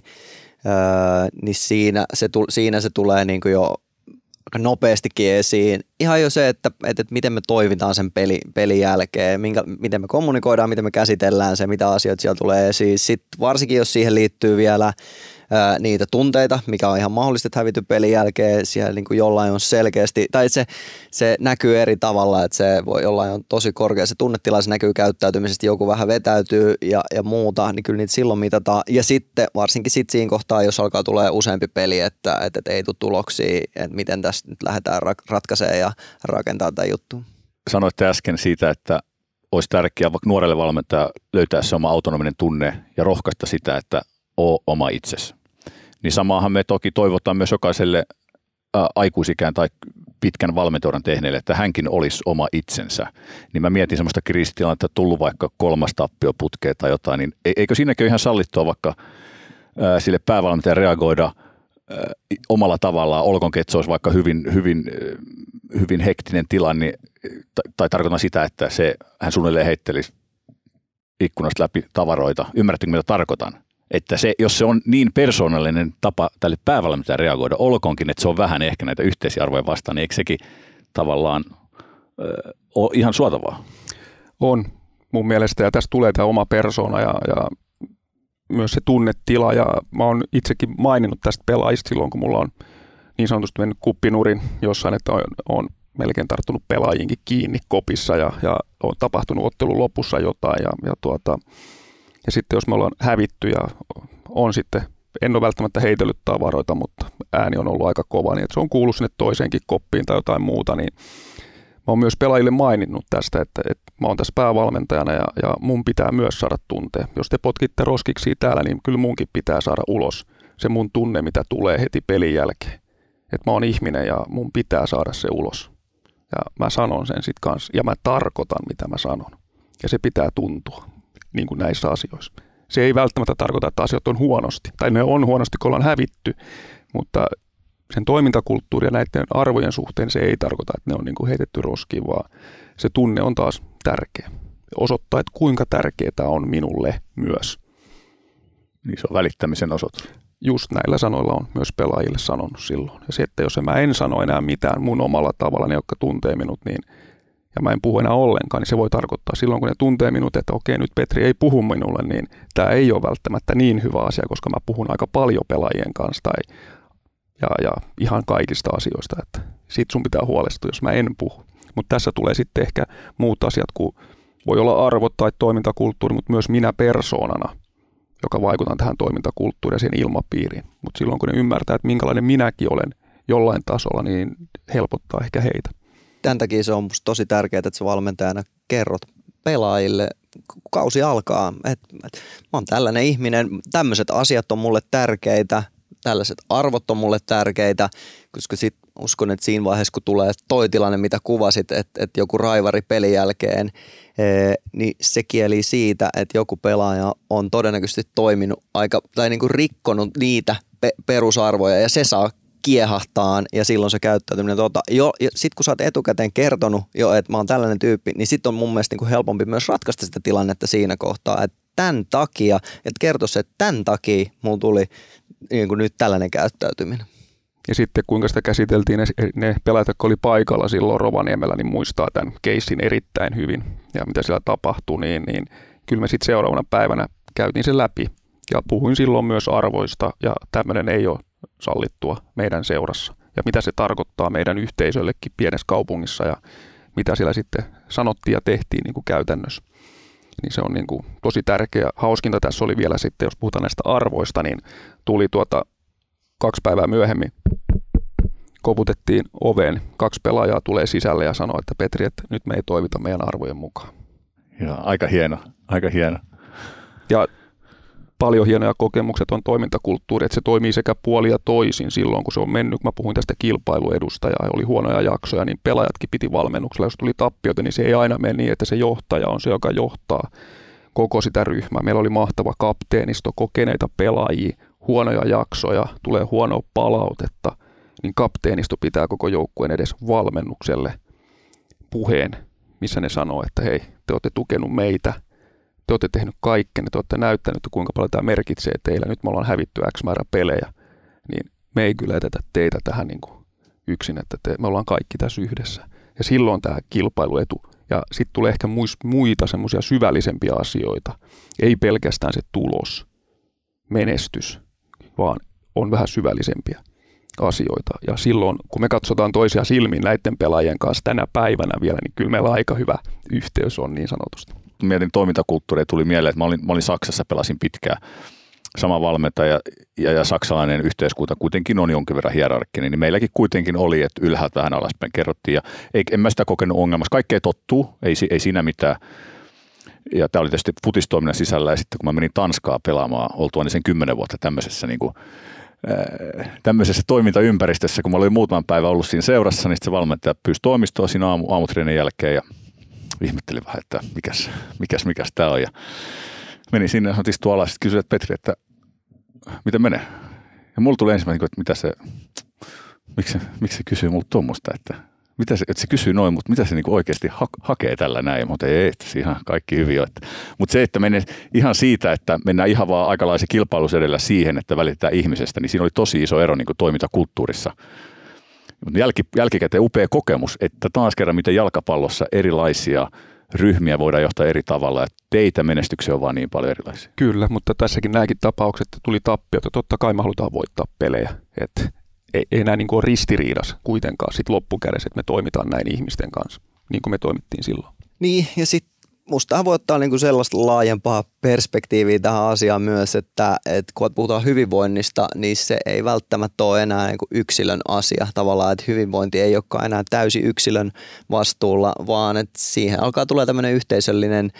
öö, niin siinä se, siinä se tulee niin kuin jo nopeastikin esiin. Ihan jo se, että, että, että miten me toimitaan sen peli, pelin jälkeen, minkä, miten me kommunikoidaan, miten me käsitellään se, mitä asioita siellä tulee esiin. Sitten varsinkin, jos siihen liittyy vielä niitä tunteita, mikä on ihan mahdollista, että hävity pelin jälkeen siellä niin kuin jollain on selkeästi, tai se, se näkyy eri tavalla, että se voi jollain on tosi korkea se tunnetila, se näkyy käyttäytymisestä, joku vähän vetäytyy ja, ja muuta, niin kyllä niitä silloin mitataan. Ja sitten varsinkin sit siinä kohtaa, jos alkaa tulee useampi peli, että, että, että ei tule tuloksia, että miten tästä nyt lähdetään ratkaisemaan ja rakentaa tätä juttu. Sanoitte äsken siitä, että olisi tärkeää vaikka nuorelle valmentaja löytää se oma autonominen tunne ja rohkaista sitä, että oo oma itsesi. Niin samaahan me toki toivotaan myös jokaiselle ää, aikuisikään tai pitkän valmentajan tehneelle, että hänkin olisi oma itsensä. Niin mä mietin semmoista kriisitilannetta, että tullut vaikka kolmas tappioputkea tai jotain, niin e-, eikö siinäkin ole ihan sallittua vaikka sille päävalmentajan reagoida omalla tavallaan, olkoonkin, että se olisi vaikka hyvin, hyvin, hyvin hektinen tilanne, niin, tai, tai tarkoitan sitä, että se, hän suunnilleen heittelisi ikkunasta läpi tavaroita. Ymmärrättekö, mitä tarkoitan? Että se, jos se on niin persoonallinen tapa tälle päävalmentajalle reagoida, olkoonkin, että se on vähän ehkä näitä yhteisiä arvoja vastaan, niin eikö sekin tavallaan ö, ole ihan suotavaa? On mun mielestä, ja tässä tulee tämä oma persona ja, ja myös se tunnetila, ja mä oon itsekin maininnut tästä pelaajista silloin, kun mulla on niin sanotusti mennyt kuppinurin jossain, että on, on melkein tarttunut pelaajinkin kiinni kopissa ja, ja on tapahtunut ottelun lopussa jotain ja, ja tuota, ja sitten jos me ollaan hävitty ja on sitten, en ole välttämättä heitellyt tavaroita, mutta ääni on ollut aika kova, niin että se on kuullut sinne toiseenkin koppiin tai jotain muuta, niin mä oon myös pelaajille maininnut tästä, että, että mä oon tässä päävalmentajana ja, ja mun pitää myös saada tuntea. Jos te potkitte roskiksi täällä, niin kyllä munkin pitää saada ulos se mun tunne, mitä tulee heti pelin jälkeen. Että mä oon ihminen ja mun pitää saada se ulos. Ja mä sanon sen sitten kanssa ja mä tarkoitan, mitä mä sanon. Ja se pitää tuntua niin kuin näissä asioissa. Se ei välttämättä tarkoita, että asiat on huonosti, tai ne on huonosti, kun ollaan hävitty, mutta sen toimintakulttuuri ja näiden arvojen suhteen se ei tarkoita, että ne on niin kuin heitetty roskiin, vaan se tunne on taas tärkeä. Osoittaa, että kuinka tärkeää on minulle myös. Niin se on välittämisen osoitus. Just näillä sanoilla on myös pelaajille sanonut silloin. Ja se, että jos mä en sano enää mitään mun omalla tavalla, ne jotka tuntee minut, niin ja mä en puhu enää ollenkaan, niin se voi tarkoittaa silloin, kun ne tuntee minut, että okei, nyt Petri ei puhu minulle, niin tämä ei ole välttämättä niin hyvä asia, koska mä puhun aika paljon pelaajien kanssa tai, ja, ja ihan kaikista asioista, että sit sun pitää huolestua, jos mä en puhu. Mutta tässä tulee sitten ehkä muut asiat, kuin voi olla arvot tai toimintakulttuuri, mutta myös minä persoonana, joka vaikutan tähän toimintakulttuuriin ja sen ilmapiiriin. Mutta silloin kun ne ymmärtää, että minkälainen minäkin olen jollain tasolla, niin helpottaa ehkä heitä tämän takia se on musta tosi tärkeää, että se valmentajana kerrot pelaajille, kun kausi alkaa, että, että mä oon tällainen ihminen, tämmöiset asiat on mulle tärkeitä, tällaiset arvot on mulle tärkeitä, koska sit uskon, että siinä vaiheessa, kun tulee toi tilanne, mitä kuvasit, että, että joku raivari pelin jälkeen, niin se kieli siitä, että joku pelaaja on todennäköisesti toiminut aika, tai niin kuin rikkonut niitä pe- perusarvoja, ja se saa kiehahtaan ja silloin se käyttäytyminen. Tota, jo, sitten kun sä oot etukäteen kertonut jo, että mä oon tällainen tyyppi, niin sitten on mun mielestä niin kuin helpompi myös ratkaista sitä tilannetta siinä kohtaa, että tämän takia, että kertoisi, että tämän takia mulla tuli niin kuin nyt tällainen käyttäytyminen. Ja sitten kuinka sitä käsiteltiin, ne, ne pelaajat, jotka oli paikalla silloin Rovaniemellä, niin muistaa tämän keissin erittäin hyvin ja mitä siellä tapahtui, niin, niin kyllä me sitten seuraavana päivänä käytiin sen läpi ja puhuin silloin myös arvoista ja tämmöinen ei ole sallittua meidän seurassa ja mitä se tarkoittaa meidän yhteisöllekin pienessä kaupungissa ja mitä siellä sitten sanottiin ja tehtiin niin kuin käytännössä. Niin se on niin kuin tosi tärkeä. Hauskinta tässä oli vielä sitten, jos puhutaan näistä arvoista, niin tuli tuota kaksi päivää myöhemmin koputettiin oveen. Kaksi pelaajaa tulee sisälle ja sanoo, että Petri, että nyt me ei toivita meidän arvojen mukaan. Ja, aika hieno, aika hieno. Ja paljon hienoja kokemukset on toimintakulttuuri, että se toimii sekä puoli ja toisin silloin, kun se on mennyt. Mä puhuin tästä kilpailuedusta ja oli huonoja jaksoja, niin pelaajatkin piti valmennuksella. Jos tuli tappiota, niin se ei aina mene niin, että se johtaja on se, joka johtaa koko sitä ryhmää. Meillä oli mahtava kapteenisto, kokeneita pelaajia, huonoja jaksoja, tulee huonoa palautetta, niin kapteenisto pitää koko joukkueen edes valmennukselle puheen, missä ne sanoo, että hei, te olette tukenut meitä, te olette tehnyt kaikkenne, te olette näyttänyt, kuinka paljon tämä merkitsee teille, nyt me ollaan hävitty X määrä pelejä, niin me ei kyllä etetä teitä tähän niin kuin yksin, että te, me ollaan kaikki tässä yhdessä. Ja silloin tämä kilpailuetu. Ja sitten tulee ehkä muita semmoisia syvällisempiä asioita. Ei pelkästään se tulos, menestys, vaan on vähän syvällisempiä asioita. Ja silloin, kun me katsotaan toisia silmiin näiden pelaajien kanssa tänä päivänä vielä, niin kyllä meillä aika hyvä yhteys on niin sanotusti. Mietin toimintakulttuuria, tuli mieleen, että mä olin, mä olin Saksassa, pelasin pitkään sama valmentaja ja, ja saksalainen yhteiskunta kuitenkin on jonkin verran hierarkkinen, niin meilläkin kuitenkin oli, että ylhäältä vähän alaspäin kerrottiin ja ei, en mä sitä kokenut ongelmassa. Kaikkea tottuu, ei, ei siinä mitään. Ja tämä oli tietysti futistoiminnan sisällä ja sitten kun mä menin Tanskaa pelaamaan oltua niin sen kymmenen vuotta tämmöisessä niin kuin tämmöisessä toimintaympäristössä, kun mä olin muutaman päivän ollut siinä seurassa, niin se valmentaja pyysi toimistoa siinä aamu, aamutreenin jälkeen ja ihmetteli vähän, että mikäs, mikäs, mikäs tämä on. Ja menin sinne ja istua alas, sitten kysyin, että Petri, että miten menee? Ja mulla tuli ensimmäinen, että mitä se, miksi, miksi se kysyy multa tuommoista, että mitä se, että se kysyy noin, mutta mitä se niinku oikeasti ha- hakee tällä näin, mutta ei, että ihan kaikki hyvin on. Mutta se, että menee ihan siitä, että mennään ihan vaan aikalaisen kilpailus edellä siihen, että välitetään ihmisestä, niin siinä oli tosi iso ero niinku toimintakulttuurissa. Jälki, jälkikäteen upea kokemus, että taas kerran miten jalkapallossa erilaisia ryhmiä voidaan johtaa eri tavalla, että teitä menestyksiä on vaan niin paljon erilaisia. Kyllä, mutta tässäkin nämäkin tapaukset tuli tappiota. Totta kai me halutaan voittaa pelejä. Et ei, ei näin niin kuin ole ristiriidas kuitenkaan sit loppukädessä, että me toimitaan näin ihmisten kanssa, niin kuin me toimittiin silloin. Niin, ja sitten musta voi ottaa niinku sellaista laajempaa perspektiiviä tähän asiaan myös, että, että kun puhutaan hyvinvoinnista, niin se ei välttämättä ole enää niinku yksilön asia tavallaan, että hyvinvointi ei olekaan enää täysi yksilön vastuulla, vaan että siihen alkaa tulla tämmöinen yhteisöllinen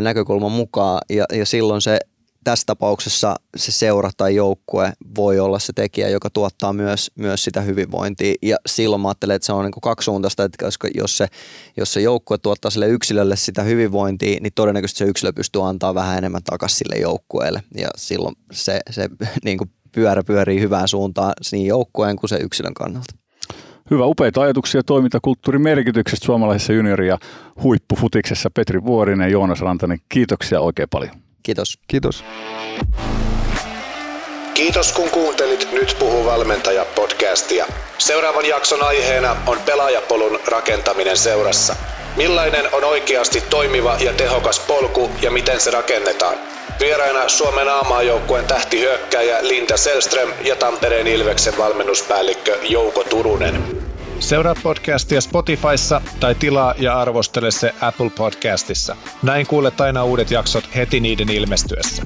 näkökulma mukaan. Ja, ja silloin se tässä tapauksessa se seura tai joukkue voi olla se tekijä, joka tuottaa myös, myös sitä hyvinvointia. Ja silloin mä ajattelen, että se on niin kaksisuuntaista, että jos se, jos se joukkue tuottaa sille yksilölle sitä hyvinvointia, niin todennäköisesti se yksilö pystyy antaa vähän enemmän takaisin sille joukkueelle. Ja silloin se, se niin kuin pyörä pyörii hyvään suuntaan niin joukkueen kuin se yksilön kannalta. Hyvä, upeita ajatuksia toimintakulttuurin merkityksestä suomalaisessa juniori- ja huippufutiksessa. Petri Vuorinen Joonas Rantanen, kiitoksia oikein paljon. Kiitos. Kiitos. Kiitos kun kuuntelit Nyt puhuu valmentaja podcastia. Seuraavan jakson aiheena on pelaajapolun rakentaminen seurassa. Millainen on oikeasti toimiva ja tehokas polku ja miten se rakennetaan? Vieraina Suomen aamaajoukkueen tähtihyökkäjä Linda Selström ja Tampereen Ilveksen valmennuspäällikkö Jouko Turunen. Seuraa podcastia Spotifyssa tai tilaa ja arvostele se Apple Podcastissa. Näin kuulet aina uudet jaksot heti niiden ilmestyessä.